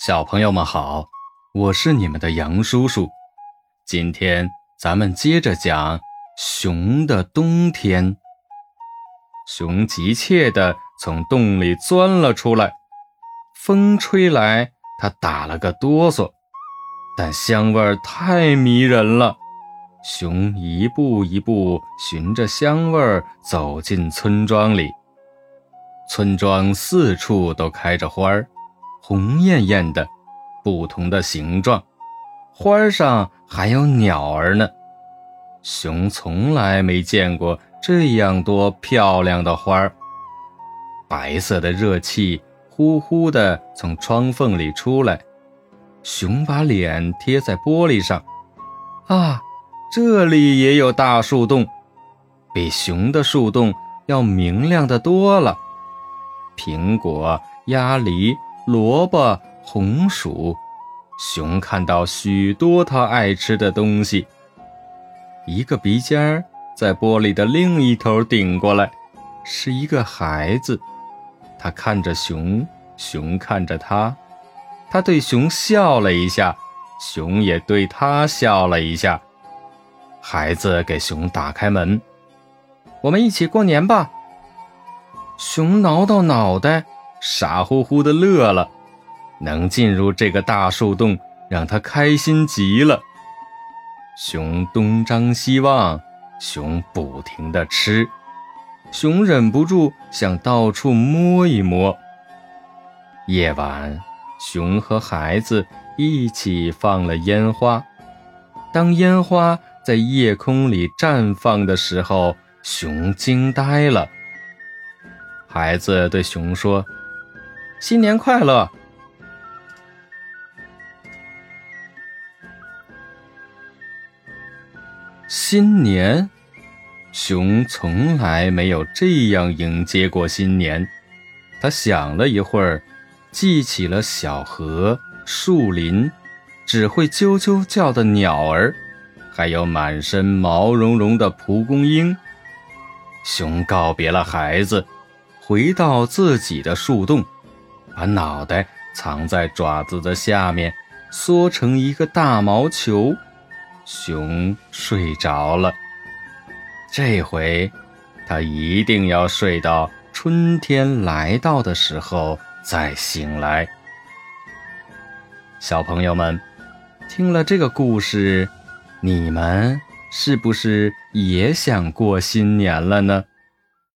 小朋友们好，我是你们的杨叔叔。今天咱们接着讲熊的冬天。熊急切地从洞里钻了出来，风吹来，它打了个哆嗦，但香味太迷人了。熊一步一步循着香味走进村庄里。村庄四处都开着花儿。红艳艳的，不同的形状，花上还有鸟儿呢。熊从来没见过这样多漂亮的花儿。白色的热气呼呼地从窗缝里出来。熊把脸贴在玻璃上，啊，这里也有大树洞，比熊的树洞要明亮的多了。苹果、鸭梨。萝卜、红薯，熊看到许多它爱吃的东西。一个鼻尖儿在玻璃的另一头顶过来，是一个孩子。他看着熊，熊看着他，他对熊笑了一下，熊也对他笑了一下。孩子给熊打开门：“我们一起过年吧。”熊挠挠脑袋。傻乎乎的乐了，能进入这个大树洞，让他开心极了。熊东张西望，熊不停地吃，熊忍不住想到处摸一摸。夜晚，熊和孩子一起放了烟花。当烟花在夜空里绽放的时候，熊惊呆了。孩子对熊说。新年快乐！新年，熊从来没有这样迎接过新年。他想了一会儿，记起了小河、树林，只会啾啾叫的鸟儿，还有满身毛茸茸的蒲公英。熊告别了孩子，回到自己的树洞。把脑袋藏在爪子的下面，缩成一个大毛球。熊睡着了。这回，它一定要睡到春天来到的时候再醒来。小朋友们，听了这个故事，你们是不是也想过新年了呢？